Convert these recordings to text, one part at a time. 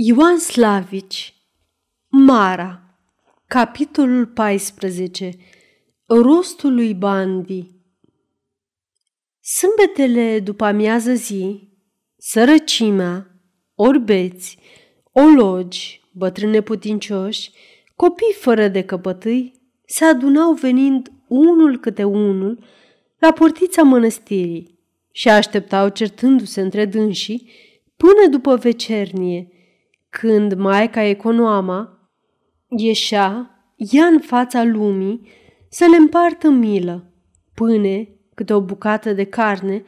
Ioan Slavici Mara Capitolul 14 Rostul lui Bandi. Sâmbetele după amiază zi, sărăcimea, orbeți, ologi, bătrâne putincioși, copii fără de căpătâi, se adunau venind unul câte unul la portița mănăstirii și așteptau certându-se între dânsii până după vecernie – când Maica Econoama ieșea, ea în fața lumii, să le împartă milă, pâne, câte o bucată de carne,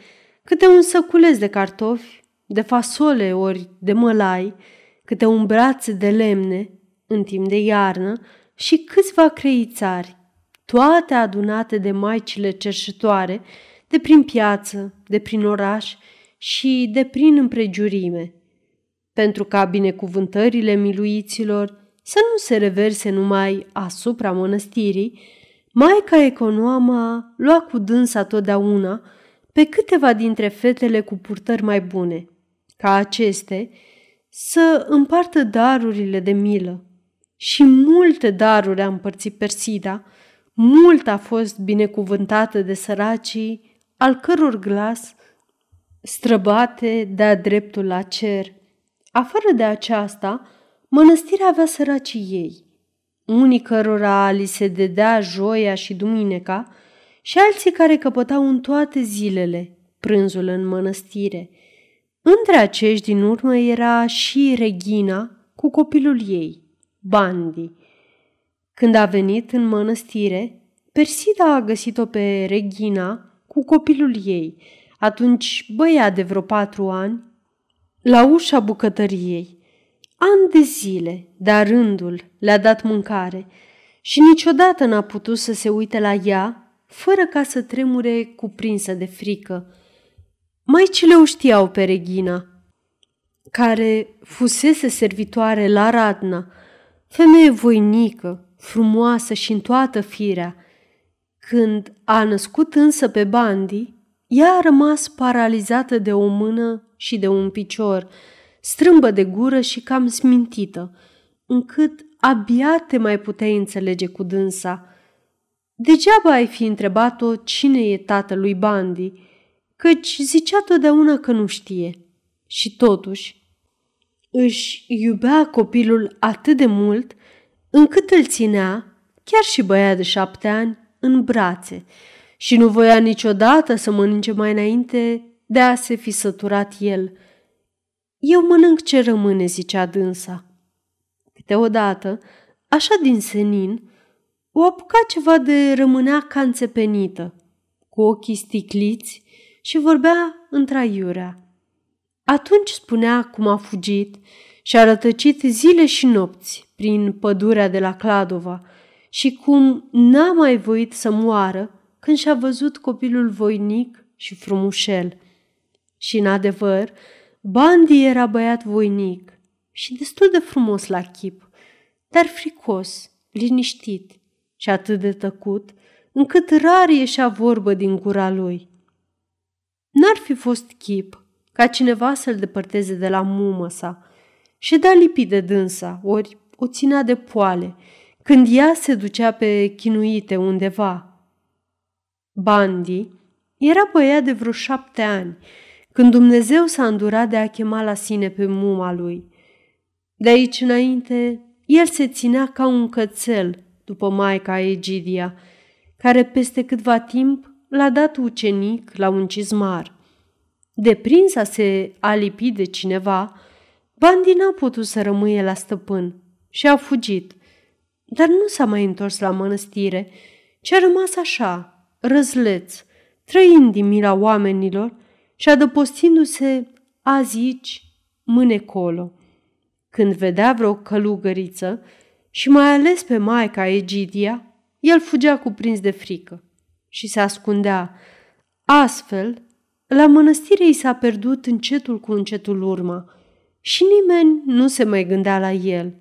câte un săculeț de cartofi, de fasole ori de mălai, câte un braț de lemne, în timp de iarnă, și câțiva creițari, toate adunate de maicile cerșetoare, de prin piață, de prin oraș și de prin împrejurime pentru ca binecuvântările miluiților să nu se reverse numai asupra mănăstirii, Maica Econoama lua cu dânsa totdeauna pe câteva dintre fetele cu purtări mai bune, ca aceste să împartă darurile de milă. Și multe daruri a împărțit Persida, mult a fost binecuvântată de săracii, al căror glas străbate de-a dreptul la cer – Afară de aceasta, mănăstirea avea săracii ei, unii cărora li se dedea joia și duminica și alții care căpătau în toate zilele prânzul în mănăstire. Între acești din urmă era și Regina cu copilul ei, Bandi. Când a venit în mănăstire, Persida a găsit-o pe Regina cu copilul ei, atunci băia de vreo patru ani, la ușa bucătăriei. An de zile, dar rândul, le-a dat mâncare și niciodată n-a putut să se uite la ea fără ca să tremure cuprinsă de frică. Maicile o știau pe Regina, care fusese servitoare la Radna, femeie voinică, frumoasă și în toată firea. Când a născut însă pe Bandi, ea a rămas paralizată de o mână și de un picior, strâmbă de gură și cam smintită, încât abia te mai puteai înțelege cu dânsa. Degeaba ai fi întrebat-o cine e tatălui Bandi, căci zicea totdeauna că nu știe. Și totuși, își iubea copilul atât de mult încât îl ținea, chiar și băia de șapte ani, în brațe și nu voia niciodată să mănânce mai înainte de a se fi săturat el. Eu mănânc ce rămâne, zicea dânsa. Câteodată, așa din senin, o apuca ceva de rămânea ca înțepenită, cu ochii sticliți și vorbea întraiurea. Atunci spunea cum a fugit și a rătăcit zile și nopți prin pădurea de la Cladova și cum n-a mai voit să moară când și-a văzut copilul voinic și frumușel – și, în adevăr, Bandi era băiat voinic și destul de frumos la chip, dar fricos, liniștit și atât de tăcut, încât rar ieșea vorbă din gura lui. N-ar fi fost chip ca cineva să-l depărteze de la mumă sa și da lipi de dânsa, ori o ținea de poale, când ea se ducea pe chinuite undeva. Bandi era băiat de vreo șapte ani când Dumnezeu s-a îndurat de a chema la sine pe muma lui. De aici înainte, el se ținea ca un cățel după maica Egidia, care peste câtva timp l-a dat ucenic la un cizmar. Deprins a se alipi de cineva, Bandi n-a putut să rămâie la stăpân și a fugit, dar nu s-a mai întors la mănăstire, ci a rămas așa, răzleț, trăind din mila oamenilor și adăpostindu-se azi aici, mâne colo. Când vedea vreo călugăriță și mai ales pe maica Egidia, el fugea cuprins de frică și se ascundea. Astfel, la mănăstire i s-a pierdut încetul cu încetul urma și nimeni nu se mai gândea la el.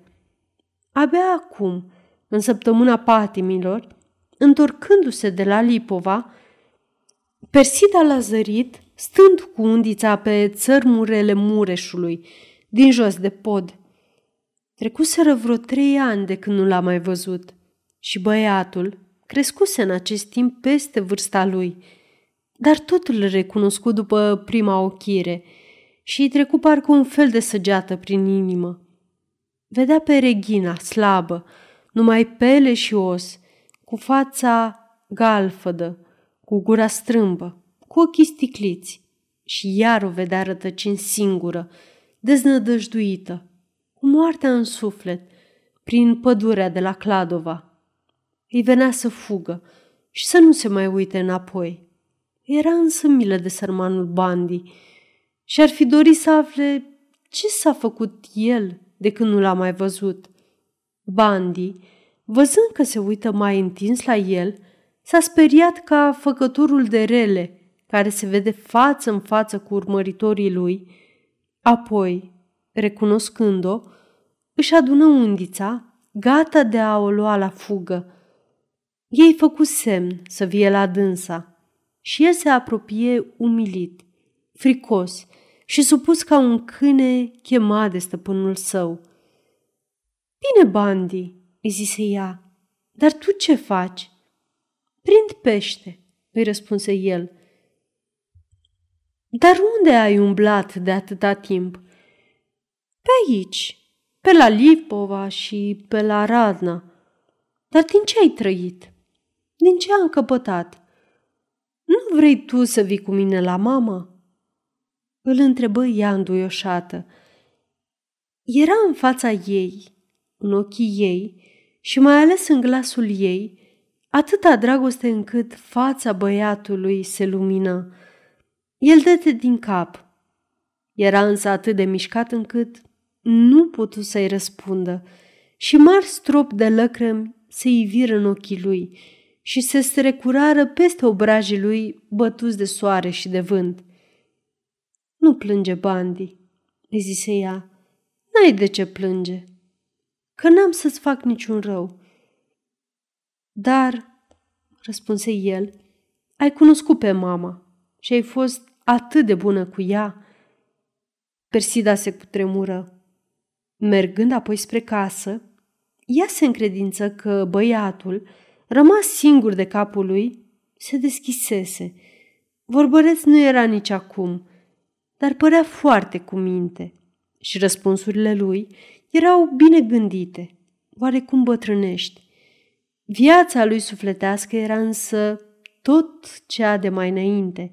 Abia acum, în săptămâna patimilor, întorcându-se de la Lipova, Persida l-a zărit stând cu undița pe țărmurele mureșului, din jos de pod, Trecuseră vreo trei ani de când nu l-a mai văzut și băiatul crescuse în acest timp peste vârsta lui, dar tot îl recunoscut după prima ochire și îi trecu parcă un fel de săgeată prin inimă. Vedea pe Regina, slabă, numai pele și os, cu fața galfădă, cu gura strâmbă, cu ochii sticliți și iar o vedea rătăcind singură, deznădăjduită, cu moartea în suflet, prin pădurea de la Cladova. Îi venea să fugă și să nu se mai uite înapoi. Era însă milă de sărmanul Bandi și ar fi dorit să afle ce s-a făcut el de când nu l-a mai văzut. Bandi, văzând că se uită mai întins la el, s-a speriat ca făcătorul de rele, care se vede față în față cu urmăritorii lui, apoi, recunoscând-o, își adună undița, gata de a o lua la fugă. Ei făcut semn să vie la dânsa și el se apropie umilit, fricos și supus ca un câine chemat de stăpânul său. Bine, Bandi, îi zise ea, dar tu ce faci? Prind pește, îi răspunse el. Dar unde ai umblat de atâta timp? Pe aici, pe la Lipova și pe la Radna. Dar din ce ai trăit? Din ce am căpătat? Nu vrei tu să vii cu mine la mamă? Îl întrebă ea înduioșată. Era în fața ei, în ochii ei și mai ales în glasul ei, atâta dragoste încât fața băiatului se lumină. El dete din cap. Era însă atât de mișcat încât nu putu să-i răspundă și mari strop de lăcrămi se iviră în ochii lui și se strecurară peste obrajii lui bătuți de soare și de vânt. Nu plânge, Bandi, îi zise ea. N-ai de ce plânge, că n-am să-ți fac niciun rău. Dar, răspunse el, ai cunoscut pe mama și ai fost atât de bună cu ea. Persida se cutremură. Mergând apoi spre casă, ea se încredință că băiatul, rămas singur de capul lui, se deschisese. Vorbăreț nu era nici acum, dar părea foarte cu minte și răspunsurile lui erau bine gândite, oarecum bătrânești. Viața lui sufletească era însă tot cea de mai înainte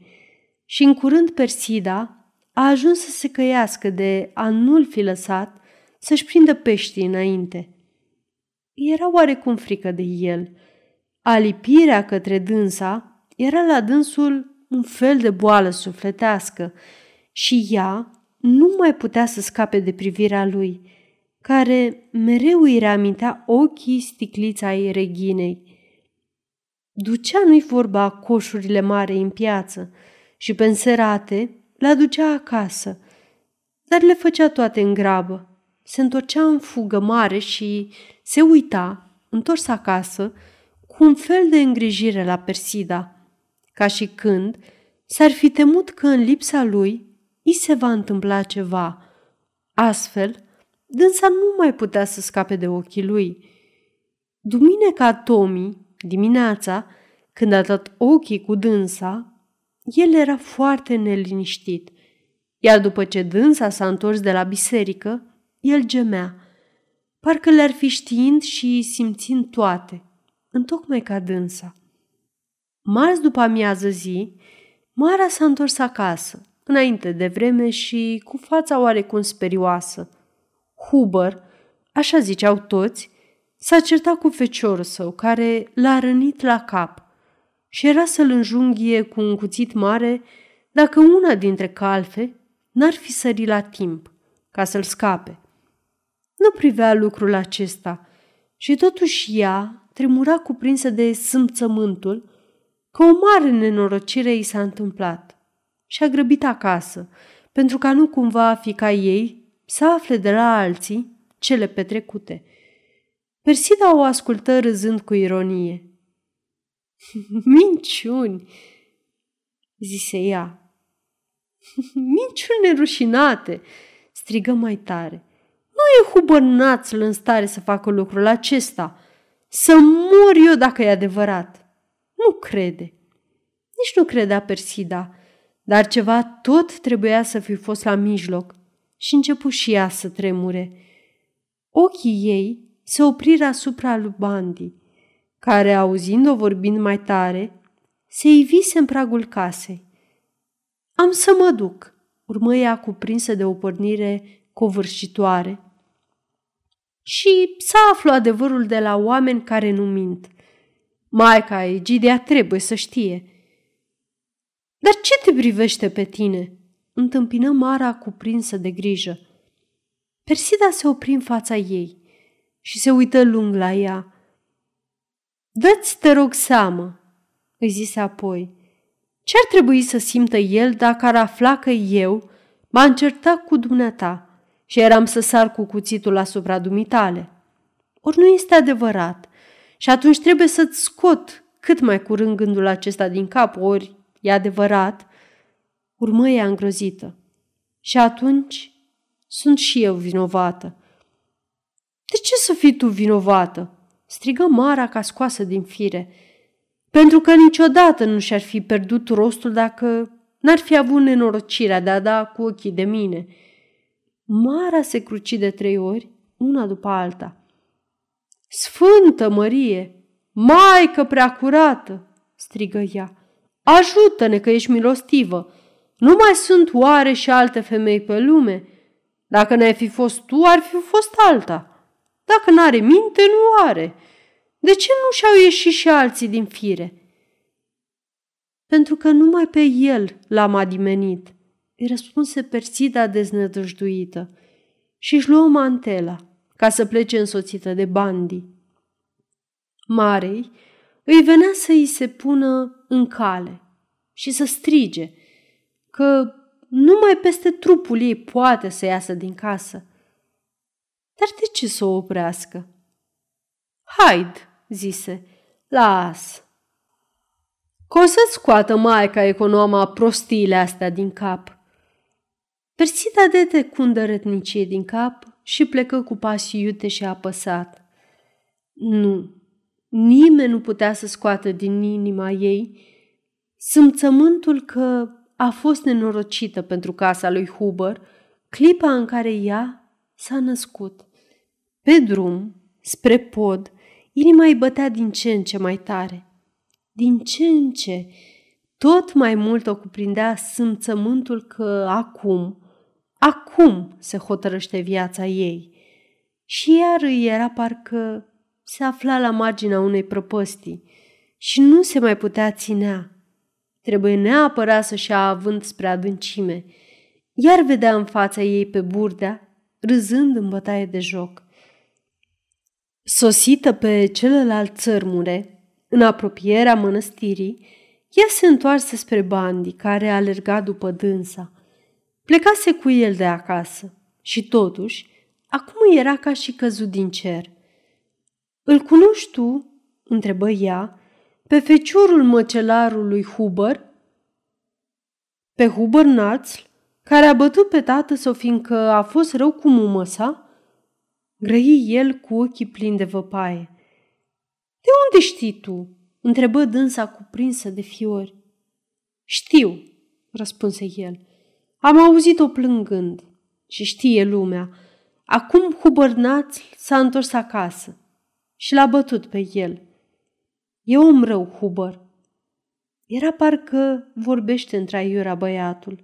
și în curând Persida a ajuns să se căiască de a nu-l fi lăsat să-și prindă peștii înainte. Era oarecum frică de el. Alipirea către dânsa era la dânsul un fel de boală sufletească și ea nu mai putea să scape de privirea lui, care mereu îi reamintea ochii sticlița ai reginei. Ducea nu-i vorba coșurile mari în piață și penserate le aducea acasă, dar le făcea toate în grabă se întorcea în fugă mare și se uita, întors acasă, cu un fel de îngrijire la Persida, ca și când s-ar fi temut că în lipsa lui i se va întâmpla ceva. Astfel, dânsa nu mai putea să scape de ochii lui. Duminica Tomi, dimineața, când a dat ochii cu dânsa, el era foarte neliniștit. Iar după ce dânsa s-a întors de la biserică, el gemea, parcă le-ar fi știind și simțind toate, întocmai ca dânsa. Marți după amiază zi, Mara s-a întors acasă, înainte de vreme și cu fața oarecum sperioasă. Huber, așa ziceau toți, s-a certat cu feciorul său, care l-a rănit la cap și era să-l înjunghie cu un cuțit mare dacă una dintre calfe n-ar fi sărit la timp, ca să-l scape. Nu privea lucrul acesta și totuși ea tremura cuprinsă de sâmțământul că o mare nenorocire i s-a întâmplat și a grăbit acasă, pentru ca nu cumva fica ei să afle de la alții cele petrecute. Persida o ascultă râzând cu ironie. Minciuni, zise ea. Minciuni nerușinate, strigă mai tare. Nu e hubărnațul în stare să facă lucrul acesta. Să mor eu dacă e adevărat. Nu crede. Nici nu credea Persida, dar ceva tot trebuia să fi fost la mijloc și începu și ea să tremure. Ochii ei se opriră asupra lui Bandi, care, auzind-o vorbind mai tare, se ivise în pragul casei. Am să mă duc, urmă ea cuprinsă de o pornire covârșitoare. Și să aflu adevărul de la oameni care nu mint. Maica Egidia trebuie să știe. Dar ce te privește pe tine? Întâmpină Mara cuprinsă de grijă. Persida se opri în fața ei și se uită lung la ea. Dă-ți, te rog, seamă, îi zise apoi. Ce-ar trebui să simtă el dacă ar afla că eu m-a încertat cu dumneata și eram să sar cu cuțitul asupra dumitale? Ori nu este adevărat și atunci trebuie să-ți scot cât mai curând gândul acesta din cap, ori e adevărat, urmă ea îngrozită. Și atunci sunt și eu vinovată. De ce să fii tu vinovată? Strigă Mara ca scoasă din fire pentru că niciodată nu și-ar fi pierdut rostul dacă n-ar fi avut nenorocirea de a da cu ochii de mine. Mara se cruci de trei ori, una după alta. Sfântă Mărie, Maică prea curată, strigă ea, ajută-ne că ești milostivă. Nu mai sunt oare și alte femei pe lume? Dacă n-ai fi fost tu, ar fi fost alta. Dacă n-are minte, nu are. De ce nu și-au ieșit și alții din fire? Pentru că numai pe el l-am adimenit, îi răspunse Persida deznădăjduită și își luă mantela ca să plece însoțită de bandi. Marei îi venea să îi se pună în cale și să strige că numai peste trupul ei poate să iasă din casă. Dar de ce să o oprească? Haid, zise. Las! Că o să-ți scoată maica economa prostiile astea din cap. Persida de tecundă rătnicie din cap și plecă cu pași iute și apăsat. Nu, nimeni nu putea să scoată din inima ei simțământul că a fost nenorocită pentru casa lui Huber clipa în care ea s-a născut. Pe drum, spre pod, Inima îi bătea din ce în ce mai tare. Din ce în ce, tot mai mult o cuprindea simțământul că acum, acum se hotărăște viața ei. Și iar îi era parcă se afla la marginea unei prăpăstii și nu se mai putea ținea. Trebuie neapărat să-și ia avânt spre adâncime, iar vedea în fața ei pe burdea, râzând în bătaie de joc. Sosită pe celălalt țărmure, în apropierea mănăstirii, ea se întoarse spre Bandi, care alerga după dânsa. Plecase cu el de acasă și totuși, acum era ca și căzut din cer. Îl cunoști tu?" întrebă ea, pe feciorul măcelarului Huber? Pe Huber Națl, care a bătut pe tată sau fiindcă a fost rău cu mumă sa?" Grăi el cu ochii plini de văpaie. De unde știi tu?" întrebă dânsa cuprinsă de fiori. Știu, răspunse el. Am auzit-o plângând și știe lumea. Acum Hubărnaț s-a întors acasă și l-a bătut pe el. E om rău, Huber. Era parcă vorbește între aiurea băiatul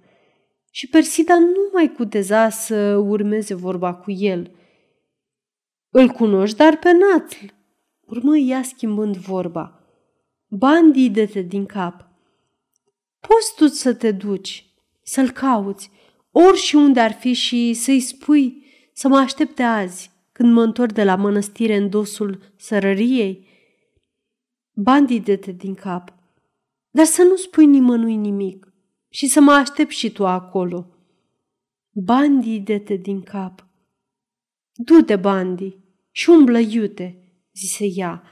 și Persida nu mai cuteza să urmeze vorba cu el – îl cunoști, dar pe Națl. Urmă ea schimbând vorba. Bandii de te din cap. Poți tu să te duci, să-l cauți, ori și unde ar fi și să-i spui să mă aștepte azi, când mă întorc de la mănăstire în dosul sărăriei? Bandii de te din cap. Dar să nu spui nimănui nimic și să mă aștept și tu acolo. Bandii de te din cap. Du-te, Bandi, și umblă iute, zise ea.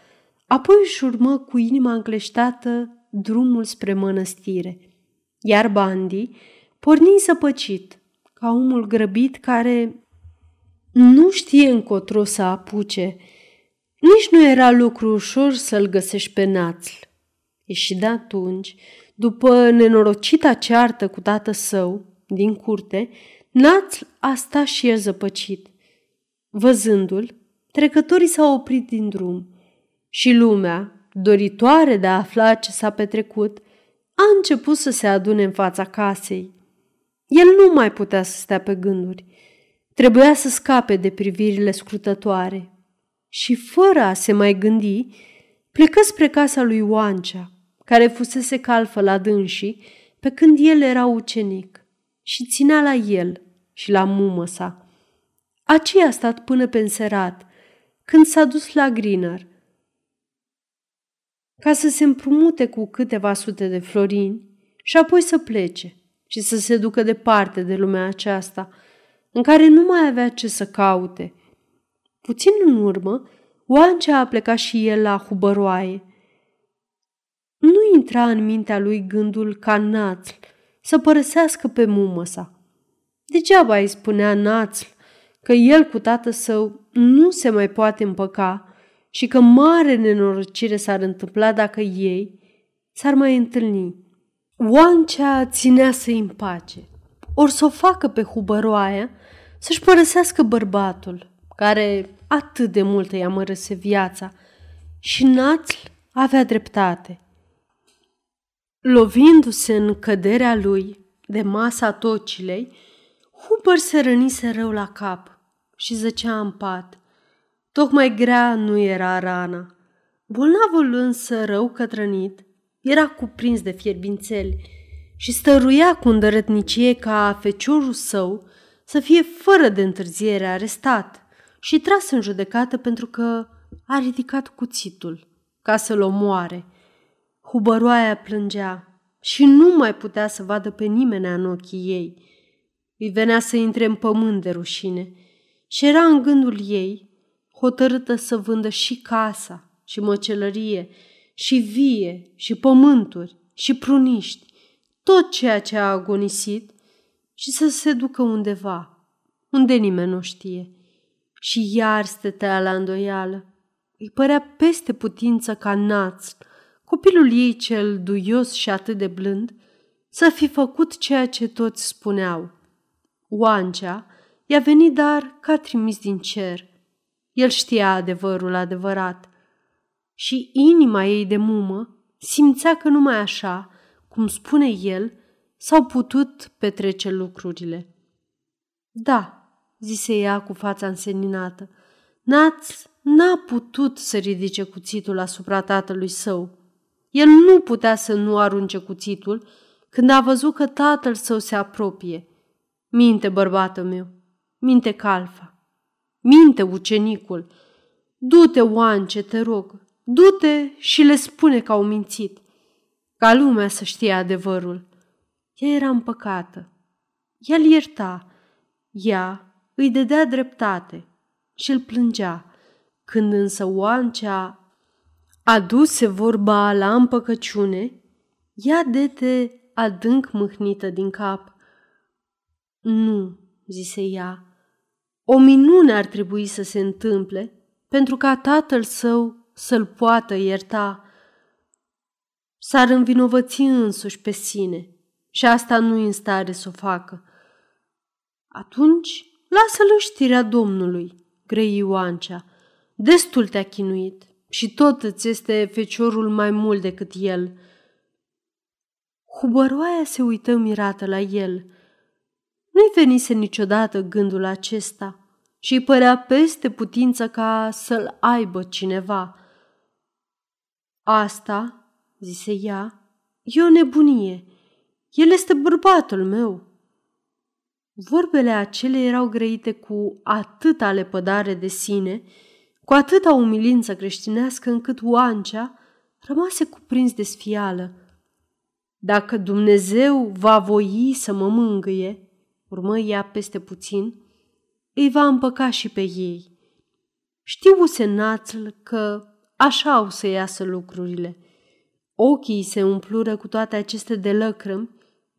Apoi își urmă cu inima încleștată drumul spre mănăstire. Iar Bandi porni zăpăcit, ca omul grăbit care Nu știe încotro să apuce. Nici nu era lucru ușor să-l găsești pe națl. E și de atunci, după nenorocita ceartă cu tată său din curte, națl a stat și el zăpăcit. Văzându-l, trecătorii s-au oprit din drum și lumea, doritoare de a afla ce s-a petrecut, a început să se adune în fața casei. El nu mai putea să stea pe gânduri. Trebuia să scape de privirile scrutătoare. Și fără a se mai gândi, plecă spre casa lui Oancea, care fusese calfă la dânsii pe când el era ucenic și ținea la el și la mumă sa. Aceea a stat până pe înserat, când s-a dus la Griner, ca să se împrumute cu câteva sute de florini și apoi să plece și să se ducă departe de lumea aceasta, în care nu mai avea ce să caute. Puțin în urmă, Oancea a plecat și el la hubăroaie. Nu intra în mintea lui gândul ca națl să părăsească pe mumă sa. Degeaba îi spunea națl că el cu tată său nu se mai poate împăca și că mare nenorocire s-ar întâmpla dacă ei s-ar mai întâlni. Oancea ținea să-i împace, ori să o facă pe hubăroaia să-și părăsească bărbatul, care atât de mult îi amărăse viața, și Națl avea dreptate. Lovindu-se în căderea lui de masa tocilei, Huber se rănise rău la cap și zăcea în pat. Tocmai grea nu era rana. Bolnavul însă rău cătrănit era cuprins de fierbințeli și stăruia cu îndărătnicie ca feciorul său să fie fără de întârziere arestat și tras în judecată pentru că a ridicat cuțitul ca să-l omoare. Hubăroaia plângea și nu mai putea să vadă pe nimeni în ochii ei. Îi venea să intre în pământ de rușine și era în gândul ei hotărâtă să vândă și casa și măcelărie și vie și pământuri și pruniști, tot ceea ce a agonisit și să se ducă undeva, unde nimeni nu știe. Și iar stătea la îndoială. Îi părea peste putință ca naț, copilul ei cel duios și atât de blând, să fi făcut ceea ce toți spuneau. Oancea i-a venit dar ca trimis din cer. El știa adevărul adevărat și inima ei de mumă simțea că numai așa, cum spune el, s-au putut petrece lucrurile. Da, zise ea cu fața înseninată, Naț n-a putut să ridice cuțitul asupra tatălui său. El nu putea să nu arunce cuțitul când a văzut că tatăl său se apropie. Minte, bărbatul meu, minte calfa, minte ucenicul, du-te, oance, te rog, du-te și le spune că au mințit, ca lumea să știe adevărul. Ea era împăcată. El ierta. Ea îi dădea dreptate și îl plângea. Când însă oancea aduse vorba la împăcăciune, ea dete adânc mâhnită din cap. Nu, zise ea, o minune ar trebui să se întâmple pentru ca tatăl său să-l poată ierta. S-ar învinovăți însuși pe sine și asta nu în stare să o facă. Atunci, lasă-l știrea Domnului, grei Ioancea. Destul te-a chinuit și tot îți este feciorul mai mult decât el. Hubăroaia se uită mirată la el. Nu-i venise niciodată gândul acesta și îi părea peste putință ca să-l aibă cineva. Asta, zise ea, e o nebunie el este bărbatul meu. Vorbele acele erau grăite cu atâta lepădare de sine, cu atâta umilință creștinească, încât Oancea rămase cuprins de sfială. Dacă Dumnezeu va voi să mă mângâie, urmă ea peste puțin, îi va împăca și pe ei. Știu senațl că așa au să iasă lucrurile. Ochii se umplură cu toate aceste de lăcrămi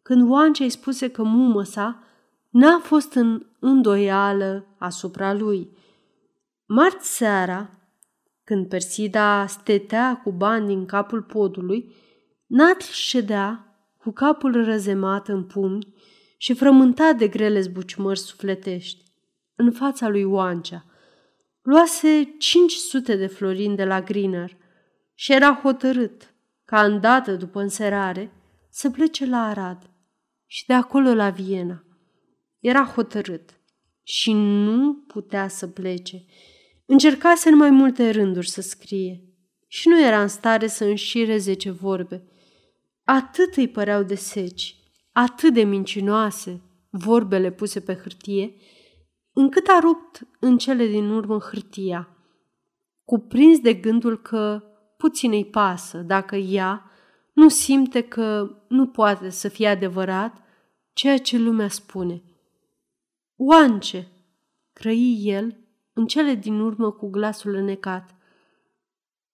când Oancea îi spuse că mumă sa n-a fost în îndoială asupra lui. Marți seara, când Persida stetea cu bani din capul podului, Natl ședea cu capul răzemat în pumni și frământat de grele zbuciumări sufletești, în fața lui Oancea. Luase 500 de florini de la Greener și era hotărât ca îndată după înserare să plece la Arad și de acolo la Viena. Era hotărât și nu putea să plece. Încercase în mai multe rânduri să scrie și nu era în stare să înșire zece vorbe. Atât îi păreau de seci, atât de mincinoase vorbele puse pe hârtie, încât a rupt în cele din urmă hârtia, cuprins de gândul că puțin îi pasă dacă ea nu simte că nu poate să fie adevărat ceea ce lumea spune. Oance, crăi el în cele din urmă cu glasul înecat.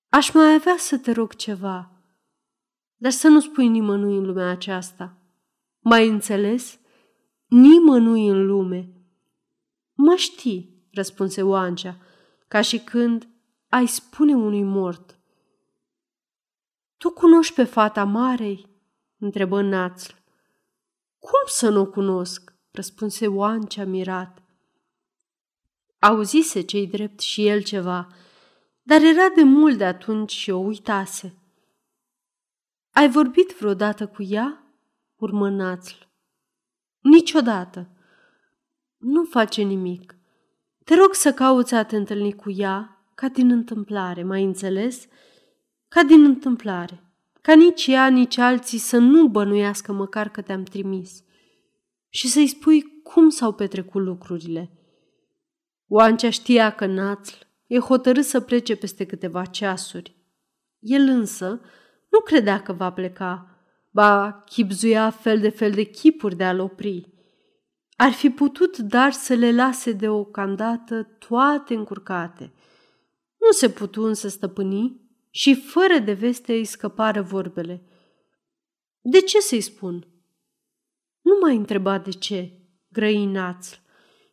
Aș mai avea să te rog ceva, dar să nu spui nimănui în lumea aceasta. Mai înțeles? Nimănui în lume. Mă știi, răspunse Oancea, ca și când ai spune unui mort. Tu cunoști pe fata Marei? întrebă Națl. Cum să nu o cunosc? răspunse Oancea mirat. Auzise cei drept și el ceva, dar era de mult de atunci și o uitase. Ai vorbit vreodată cu ea? urmă Națl. Niciodată. Nu face nimic. Te rog să cauți a te întâlni cu ea ca din întâmplare, mai înțeles? Ca din întâmplare. Ca nici ea, nici alții să nu bănuiască măcar că te-am trimis. Și să-i spui cum s-au petrecut lucrurile. Oancea știa că Națl e hotărât să plece peste câteva ceasuri. El însă nu credea că va pleca, ba chipzuia fel de fel de chipuri de a-l opri. Ar fi putut dar să le lase deocamdată toate încurcate. Nu se putu însă stăpâni și fără de veste îi scăpară vorbele. De ce să-i spun? Nu mai întreba de ce, grăi națl,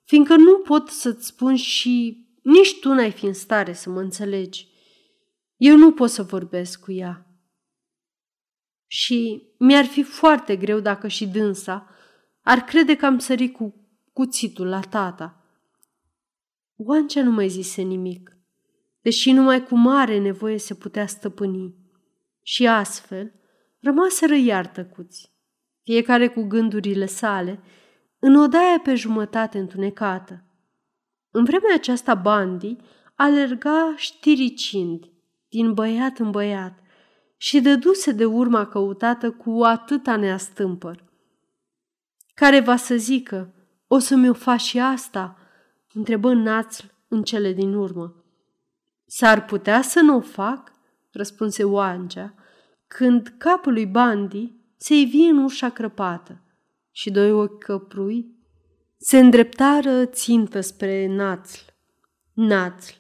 fiindcă nu pot să-ți spun și nici tu n-ai fi în stare să mă înțelegi. Eu nu pot să vorbesc cu ea. Și mi-ar fi foarte greu dacă și dânsa ar crede că am sărit cu cuțitul la tata. Oancea nu mai zise nimic deși numai cu mare nevoie se putea stăpâni. Și astfel rămaseră iar tăcuți, fiecare cu gândurile sale, în odaia pe jumătate întunecată. În vremea aceasta Bandi alerga știricind, din băiat în băiat, și dăduse de urma căutată cu atâta neastâmpăr. Care va să zică, o să-mi o faci și asta? întrebă Națl în cele din urmă. S-ar putea să nu o fac, răspunse Oangea, când capul lui Bandi se ivi în ușa crăpată și doi ochi căprui se îndreptară țintă spre Națl. Națl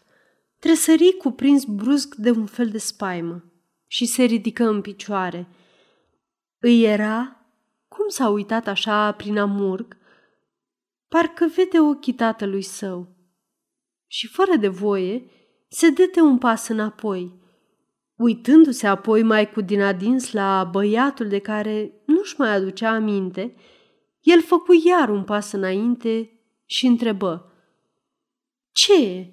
tresări cuprins brusc de un fel de spaimă și se ridică în picioare. Îi era, cum s-a uitat așa prin amurg, parcă vede ochii tatălui său. Și fără de voie, se dete un pas înapoi, uitându-se apoi mai cu din adins la băiatul de care nu-și mai aducea aminte, el făcu iar un pas înainte și întrebă, Ce e?"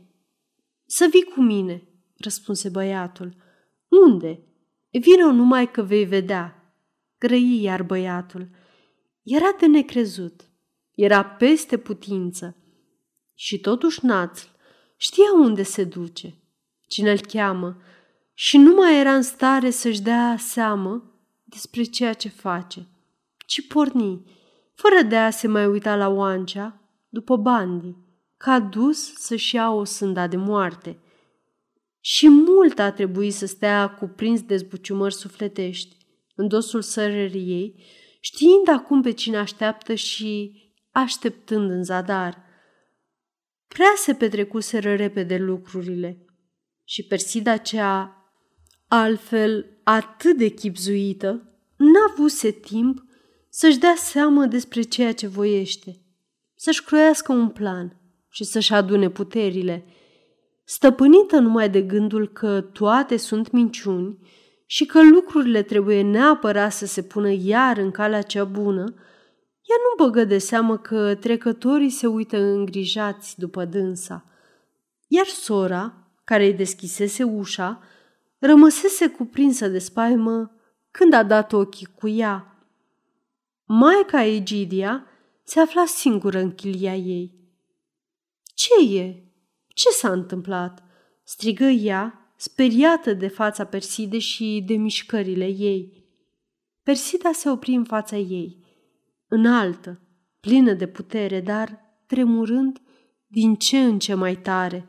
Să vii cu mine," răspunse băiatul. Unde?" Vino numai că vei vedea." Grăi iar băiatul. Era de necrezut. Era peste putință. Și totuși națl Știa unde se duce, cine îl cheamă și nu mai era în stare să-și dea seamă despre ceea ce face, ci porni, fără de a se mai uita la oancea, după bandi, ca dus să-și ia o sânda de moarte. Și mult a trebuit să stea cuprins de zbuciumări sufletești, în dosul sărăriei, știind acum pe cine așteaptă și așteptând în zadar – Prea se petrecuseră repede lucrurile și Persida cea, altfel atât de chipzuită, n-a avuse timp să-și dea seamă despre ceea ce voiește. să-și croiască un plan și să-și adune puterile. Stăpânită numai de gândul că toate sunt minciuni și că lucrurile trebuie neapărat să se pună iar în calea cea bună, ea nu băgă de seamă că trecătorii se uită îngrijați după dânsa. Iar sora, care îi deschisese ușa, rămăsese cuprinsă de spaimă când a dat ochii cu ea. Maica Egidia se afla singură în chilia ei. Ce e? Ce s-a întâmplat?" strigă ea, speriată de fața Perside și de mișcările ei. Persida se opri în fața ei, înaltă, plină de putere, dar tremurând din ce în ce mai tare.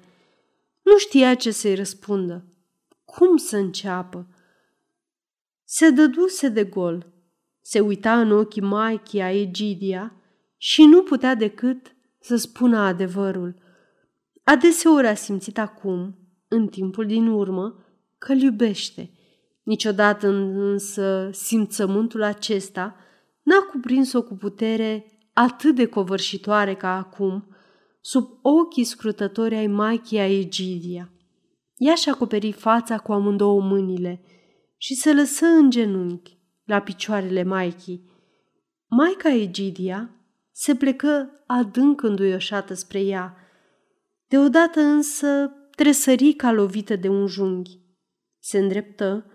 Nu știa ce să-i răspundă. Cum să înceapă? Se dăduse de gol. Se uita în ochii Maichii a Egidia și nu putea decât să spună adevărul. Adeseori a simțit acum, în timpul din urmă, că îl iubește. Niciodată însă simțământul acesta n-a cuprins-o cu putere atât de covârșitoare ca acum, sub ochii scrutători ai Maichii a Egidia. Ea și-a acoperit fața cu amândouă mâinile și se lăsă în genunchi la picioarele Maichii. Maica Egidia se plecă adânc înduioșată spre ea. Deodată însă tresări ca lovită de un junghi. Se îndreptă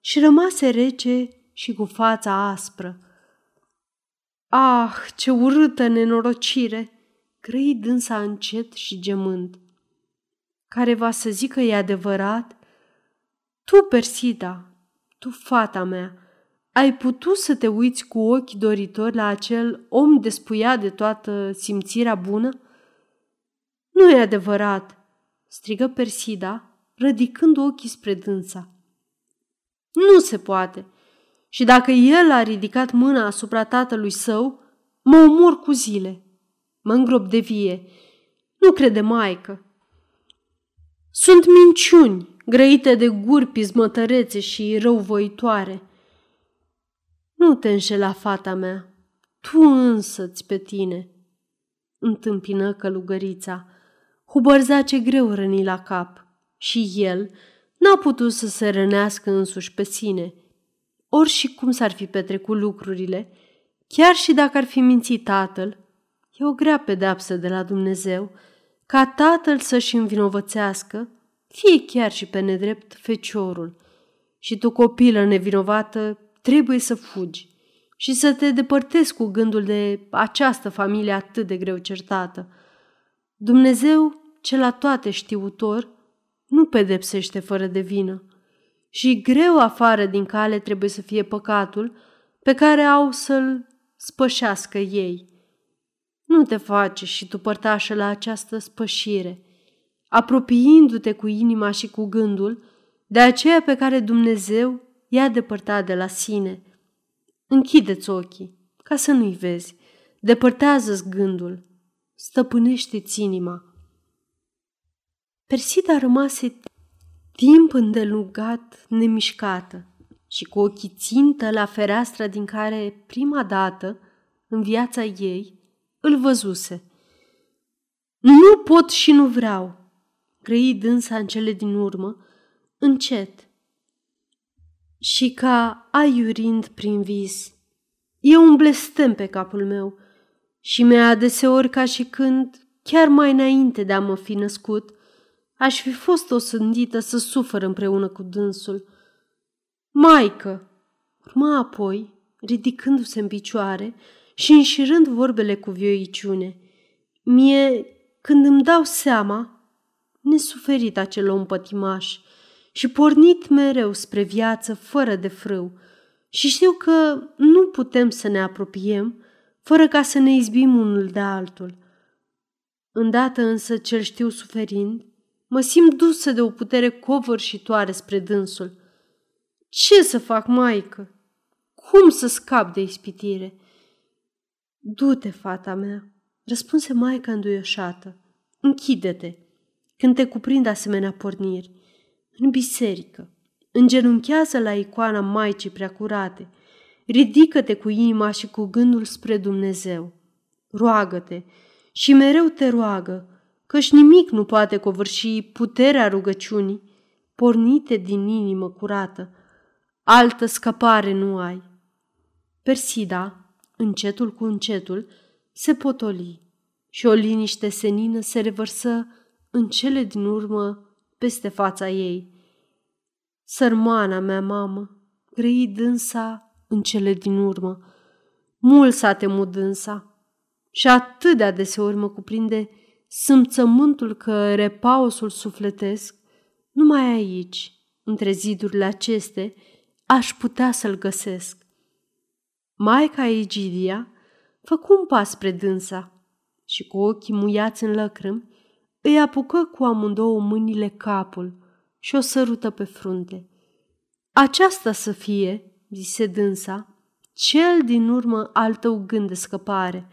și rămase rece și cu fața aspră. Ah, ce urâtă nenorocire! grăi dânsa încet și gemând. Care va să zică e adevărat? Tu, Persida, tu, fata mea, ai putut să te uiți cu ochi doritori la acel om despuiat de toată simțirea bună? Nu e adevărat, strigă Persida, rădicând ochii spre dânsa. Nu se poate. Și dacă el a ridicat mâna asupra tatălui său, mă omor cu zile. Mă îngrop de vie. Nu crede maică. Sunt minciuni grăite de guri pismătărețe și răuvoitoare. Nu te înșela, fata mea, tu însăți pe tine, întâmpină călugărița. Ce greu răni la cap și el n-a putut să se rănească însuși pe sine. Ori și cum s-ar fi petrecut lucrurile, chiar și dacă ar fi mințit tatăl, e o grea pedeapsă de la Dumnezeu ca tatăl să-și învinovățească, fie chiar și pe nedrept, feciorul. Și tu, copilă nevinovată, trebuie să fugi și să te depărtezi cu gândul de această familie atât de greu certată. Dumnezeu, cel la toate știutor, nu pedepsește fără de vină. Și greu afară din cale trebuie să fie păcatul pe care au să-l spășească ei. Nu te face și tu părtașă la această spășire, apropiindu-te cu inima și cu gândul de aceea pe care Dumnezeu i-a depărtat de la sine. Închideți ochii, ca să nu-i vezi. Depărtează-ți gândul. Stăpânește-ți inima. Persida rămase timp îndelungat nemișcată și cu ochii țintă la fereastra din care prima dată, în viața ei, îl văzuse. Nu pot și nu vreau, grăi dânsa în cele din urmă, încet, și ca aiurind prin vis. E un blestem pe capul meu și mi-a adeseori ca și când, chiar mai înainte de a mă fi născut, aș fi fost o sândită să sufăr împreună cu dânsul. Maică! Urma apoi, ridicându-se în picioare și înșirând vorbele cu vioiciune. Mie, când îmi dau seama, nesuferit acel om pătimaș, și pornit mereu spre viață fără de frâu. Și știu că nu putem să ne apropiem fără ca să ne izbim unul de altul. Îndată însă cel știu suferind, mă simt dusă de o putere covârșitoare spre dânsul. Ce să fac, maică? Cum să scap de ispitire? Du-te, fata mea, răspunse maica înduioșată. Închide-te când te cuprind asemenea porniri în biserică, îngenunchează la icoana Maicii Preacurate, ridică-te cu inima și cu gândul spre Dumnezeu, roagă-te și mereu te roagă, căci nimic nu poate covârși puterea rugăciunii pornite din inimă curată. Altă scăpare nu ai. Persida, încetul cu încetul, se potoli și o liniște senină se revărsă în cele din urmă peste fața ei. Sărmana mea mamă, grăi dânsa în cele din urmă. Mult s-a temut dânsa și atât de adeseori mă cuprinde simțământul că repausul sufletesc numai aici, între zidurile aceste, aș putea să-l găsesc. Maica Egidia făcu un pas spre dânsa și cu ochii muiați în lăcrâmi, îi apucă cu amândouă mâinile capul și o sărută pe frunte. Aceasta să fie, zise dânsa, cel din urmă al tău gând de scăpare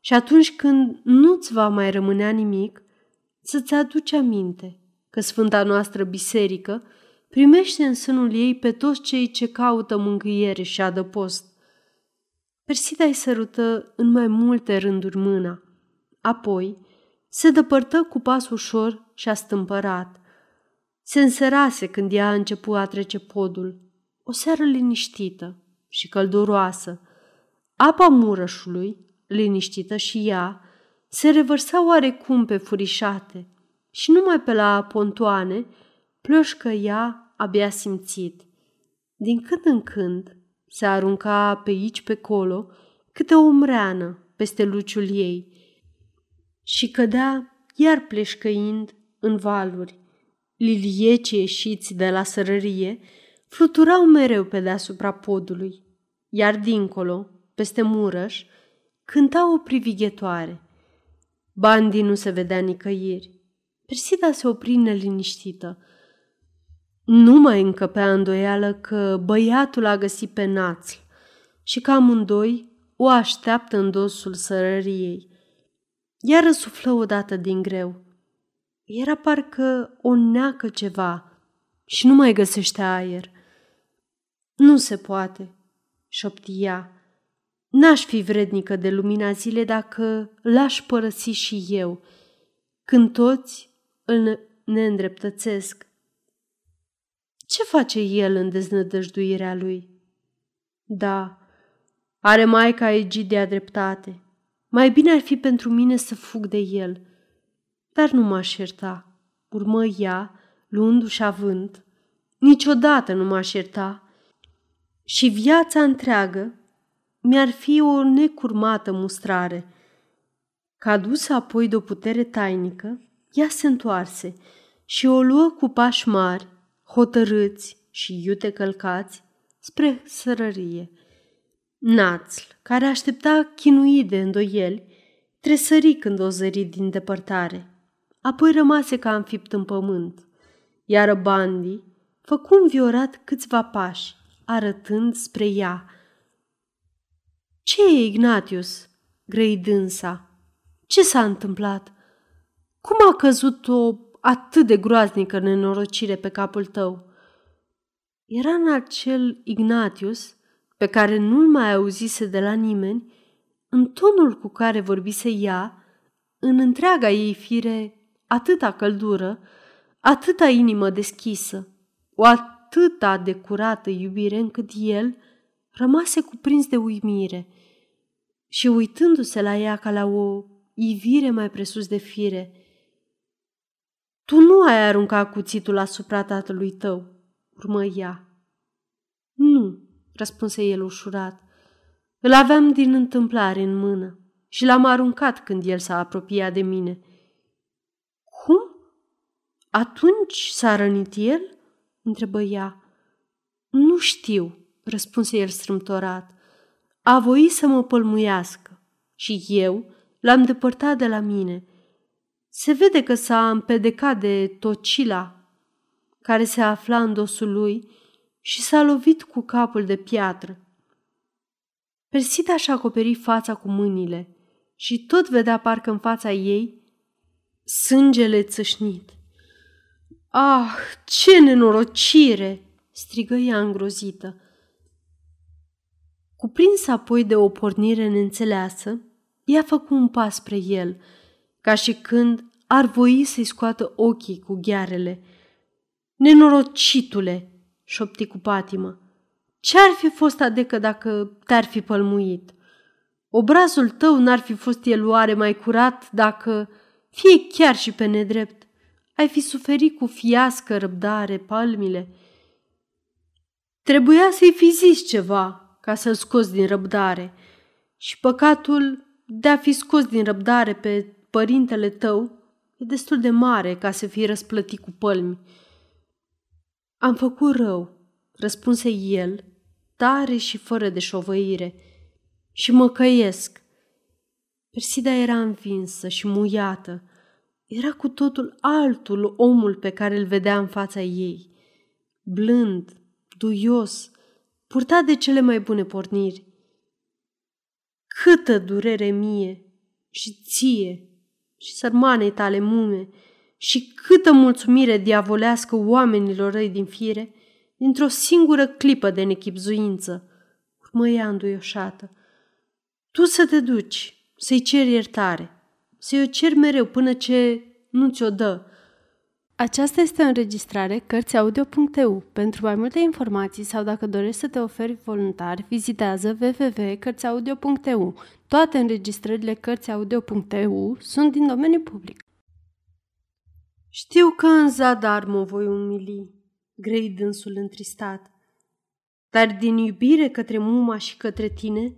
și atunci când nu-ți va mai rămânea nimic, să-ți aduci aminte că Sfânta noastră biserică primește în sânul ei pe toți cei ce caută mângâiere și adăpost. Persida îi sărută în mai multe rânduri mâna. Apoi se dăpărtă cu pas ușor și a stâmpărat. Se înserase când ea a început a trece podul. O seară liniștită și călduroasă. Apa murășului, liniștită și ea, se revărsa oarecum pe furișate și numai pe la pontoane plășcă ea abia simțit. Din când în când se arunca pe aici, pe colo, câte o mreană peste luciul ei și cădea iar pleșcăind în valuri. Liliecii ieșiți de la sărărie fluturau mereu pe deasupra podului, iar dincolo, peste murăș, cânta o privighetoare. Bandi nu se vedea nicăieri. Persida se opri neliniștită. Nu mai încăpea îndoială că băiatul a găsit pe națl și că amândoi o așteaptă în dosul sărăriei. Iar răsuflă odată din greu. Era parcă o neacă ceva și nu mai găsește aer. Nu se poate, șoptia. N-aș fi vrednică de lumina zilei dacă l-aș părăsi și eu, când toți îl neîndreptățesc. Ce face el în deznădăjduirea lui? Da, are Maica Egidia dreptate. Mai bine ar fi pentru mine să fug de el. Dar nu m-aș ierta. Urmă ea, luându-și avânt. Niciodată nu m-aș ierta. Și viața întreagă mi-ar fi o necurmată mustrare. Ca dusă apoi de o putere tainică, ea se întoarse și o luă cu pași mari, hotărâți și iute călcați, spre sărărie. Națl, care aștepta chinuit de îndoieli, tresări când o zări din depărtare. Apoi rămase ca înfipt în pământ, iar Bandi făcu înviorat câțiva pași, arătând spre ea. Ce e, Ignatius?" grăi dânsa. Ce s-a întâmplat? Cum a căzut o atât de groaznică nenorocire pe capul tău?" Era în acel Ignatius pe care nu-l mai auzise de la nimeni, în tonul cu care vorbise ea, în întreaga ei fire atâta căldură, atâta inimă deschisă, o atâta de curată iubire încât el rămase cuprins de uimire și uitându-se la ea ca la o ivire mai presus de fire. Tu nu ai aruncat cuțitul asupra tatălui tău, urmă ea. Nu, răspunse el ușurat. Îl aveam din întâmplare în mână și l-am aruncat când el s-a apropiat de mine. Cum? Atunci s-a rănit el? Întrebă ea. Nu știu, răspunse el strâmtorat. A voit să mă pălmuiască și eu l-am depărtat de la mine. Se vede că s-a împedecat de tocila care se afla în dosul lui și s-a lovit cu capul de piatră. Persida și-a acoperit fața cu mâinile și tot vedea parcă în fața ei sângele țâșnit. Ah, ce nenorocire!" strigă ea îngrozită. Cuprins apoi de o pornire neînțeleasă, ea făcu un pas spre el, ca și când ar voi să-i scoată ochii cu ghearele. Nenorocitule, șopti cu patimă, ce-ar fi fost adecă dacă te-ar fi pălmuit? Obrazul tău n-ar fi fost el oare mai curat dacă, fie chiar și pe nedrept, ai fi suferit cu fiască răbdare palmile? Trebuia să-i fi zis ceva ca să-l scoți din răbdare și păcatul de a fi scos din răbdare pe părintele tău e destul de mare ca să fii răsplătit cu pălmi. Am făcut rău, răspunse el, tare și fără de șovăire, și mă căiesc. Persida era învinsă și muiată. Era cu totul altul omul pe care îl vedea în fața ei. Blând, duios, purtat de cele mai bune porniri. Câtă durere mie și ție și sărmanei tale mume și câtă mulțumire diavolească oamenilor răi din fire, dintr-o singură clipă de nechipzuință, urmă ea înduioșată. Tu să te duci, să-i ceri iertare, să-i o ceri mereu până ce nu ți-o dă. Aceasta este o înregistrare Cărțiaudio.eu. Pentru mai multe informații sau dacă dorești să te oferi voluntar, vizitează www.cărțiaudio.eu. Toate înregistrările Cărțiaudio.eu sunt din domeniu public. Știu că în zadar mă voi umili, grei dânsul întristat, dar din iubire către muma și către tine,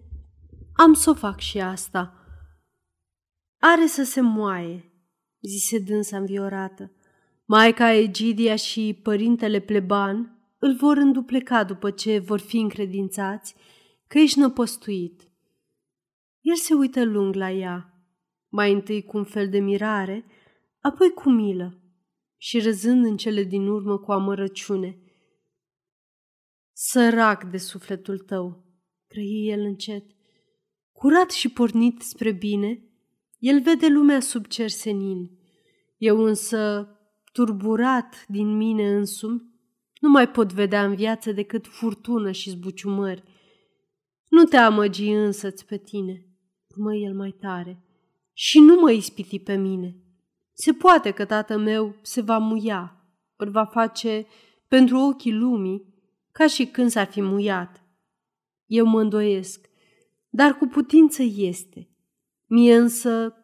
am să o fac și asta. Are să se moaie, zise dânsa înviorată. Maica Egidia și părintele pleban îl vor îndupleca după ce vor fi încredințați că ești năpostuit. El se uită lung la ea, mai întâi cu un fel de mirare, apoi cu milă și râzând în cele din urmă cu amărăciune. Sărac de sufletul tău, grăi el încet. Curat și pornit spre bine, el vede lumea sub cer senin. Eu însă, turburat din mine însumi, nu mai pot vedea în viață decât furtună și zbuciumări. Nu te amăgi însăți pe tine, urmă el mai tare, și nu mă ispiti pe mine. Se poate că tatăl meu se va muia, îl va face pentru ochii lumii, ca și când s-ar fi muiat. Eu mă îndoiesc, dar cu putință este. Mie însă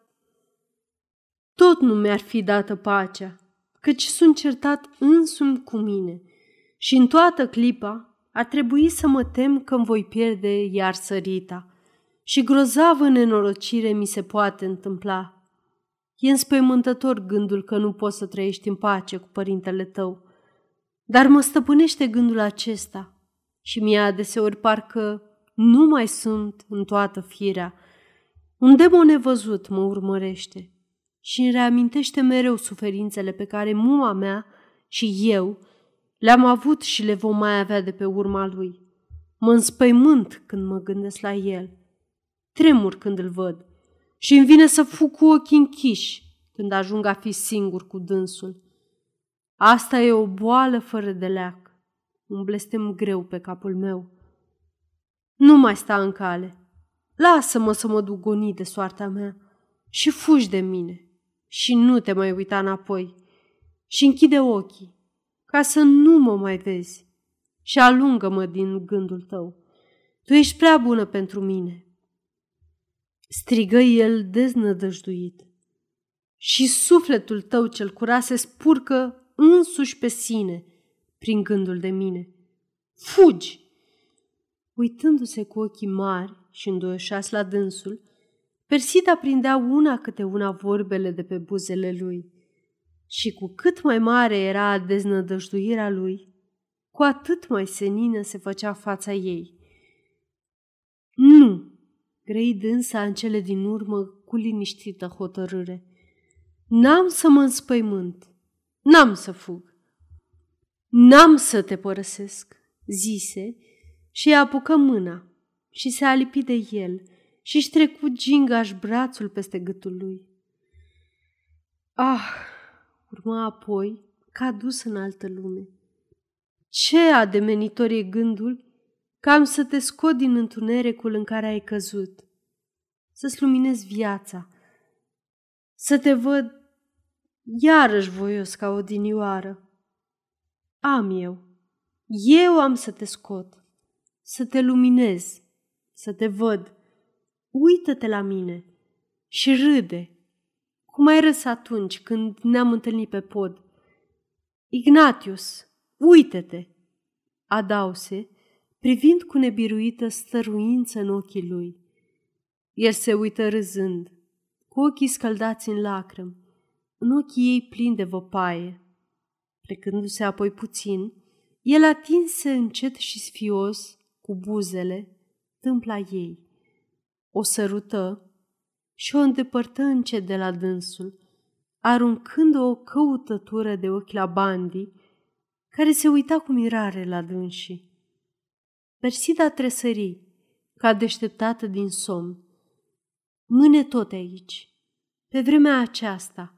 tot nu mi-ar fi dată pacea, căci sunt certat însumi cu mine și în toată clipa ar trebui să mă tem că îmi voi pierde iar sărita. Și grozavă nenorocire mi se poate întâmpla. E înspăimântător gândul că nu poți să trăiești în pace cu părintele tău. Dar mă stăpânește gândul acesta și mie adeseori parcă nu mai sunt în toată firea. Un demon nevăzut mă urmărește și îmi reamintește mereu suferințele pe care muma mea și eu le-am avut și le vom mai avea de pe urma lui. Mă înspăimânt când mă gândesc la el. Tremur când îl văd și îmi vine să fug cu ochii închiși când ajung a fi singur cu dânsul. Asta e o boală fără de leac, un blestem greu pe capul meu. Nu mai sta în cale. Lasă-mă să mă duc gonit de soarta mea și fugi de mine și nu te mai uita înapoi și închide ochii ca să nu mă mai vezi și alungă-mă din gândul tău. Tu ești prea bună pentru mine. Strigă el deznădăjduit. Și sufletul tău cel curat se spurcă însuși pe sine prin gândul de mine. Fugi! Uitându-se cu ochii mari și îndoioșați la dânsul, Persida prindea una câte una vorbele de pe buzele lui și cu cât mai mare era deznădăjduirea lui, cu atât mai senină se făcea fața ei. Nu, grei dânsa în cele din urmă cu liniștită hotărâre. N-am să mă înspăimânt, n-am să fug, n-am să te părăsesc, zise și îi apucă mâna și se alipi de el și își trecu gingaș brațul peste gâtul lui. Ah, urma apoi ca dus în altă lume. Ce ademenitor e gândul că am să te scot din întunericul în care ai căzut. să-ți luminez viața, să te văd iarăși voios ca o dinioară. Am eu, eu am să te scot, să te luminez, să te văd. Uită-te la mine și râde, cum ai râs atunci când ne-am întâlnit pe pod. Ignatius, uită-te, adause, privind cu nebiruită stăruință în ochii lui. El se uită râzând, cu ochii scăldați în lacrimi, în ochii ei plini de văpaie. Plecându-se apoi puțin, el atinse încet și sfios, cu buzele, tâmpla ei. O sărută și o îndepărtă încet de la dânsul, aruncând o căutătură de ochi la Bandi, care se uita cu mirare la dânsii. Persida tresări, ca deșteptată din somn. Mâne tot aici, pe vremea aceasta,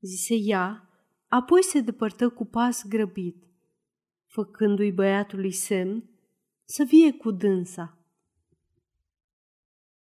zise ea, apoi se depărtă cu pas grăbit, făcându-i băiatului semn să vie cu dânsa.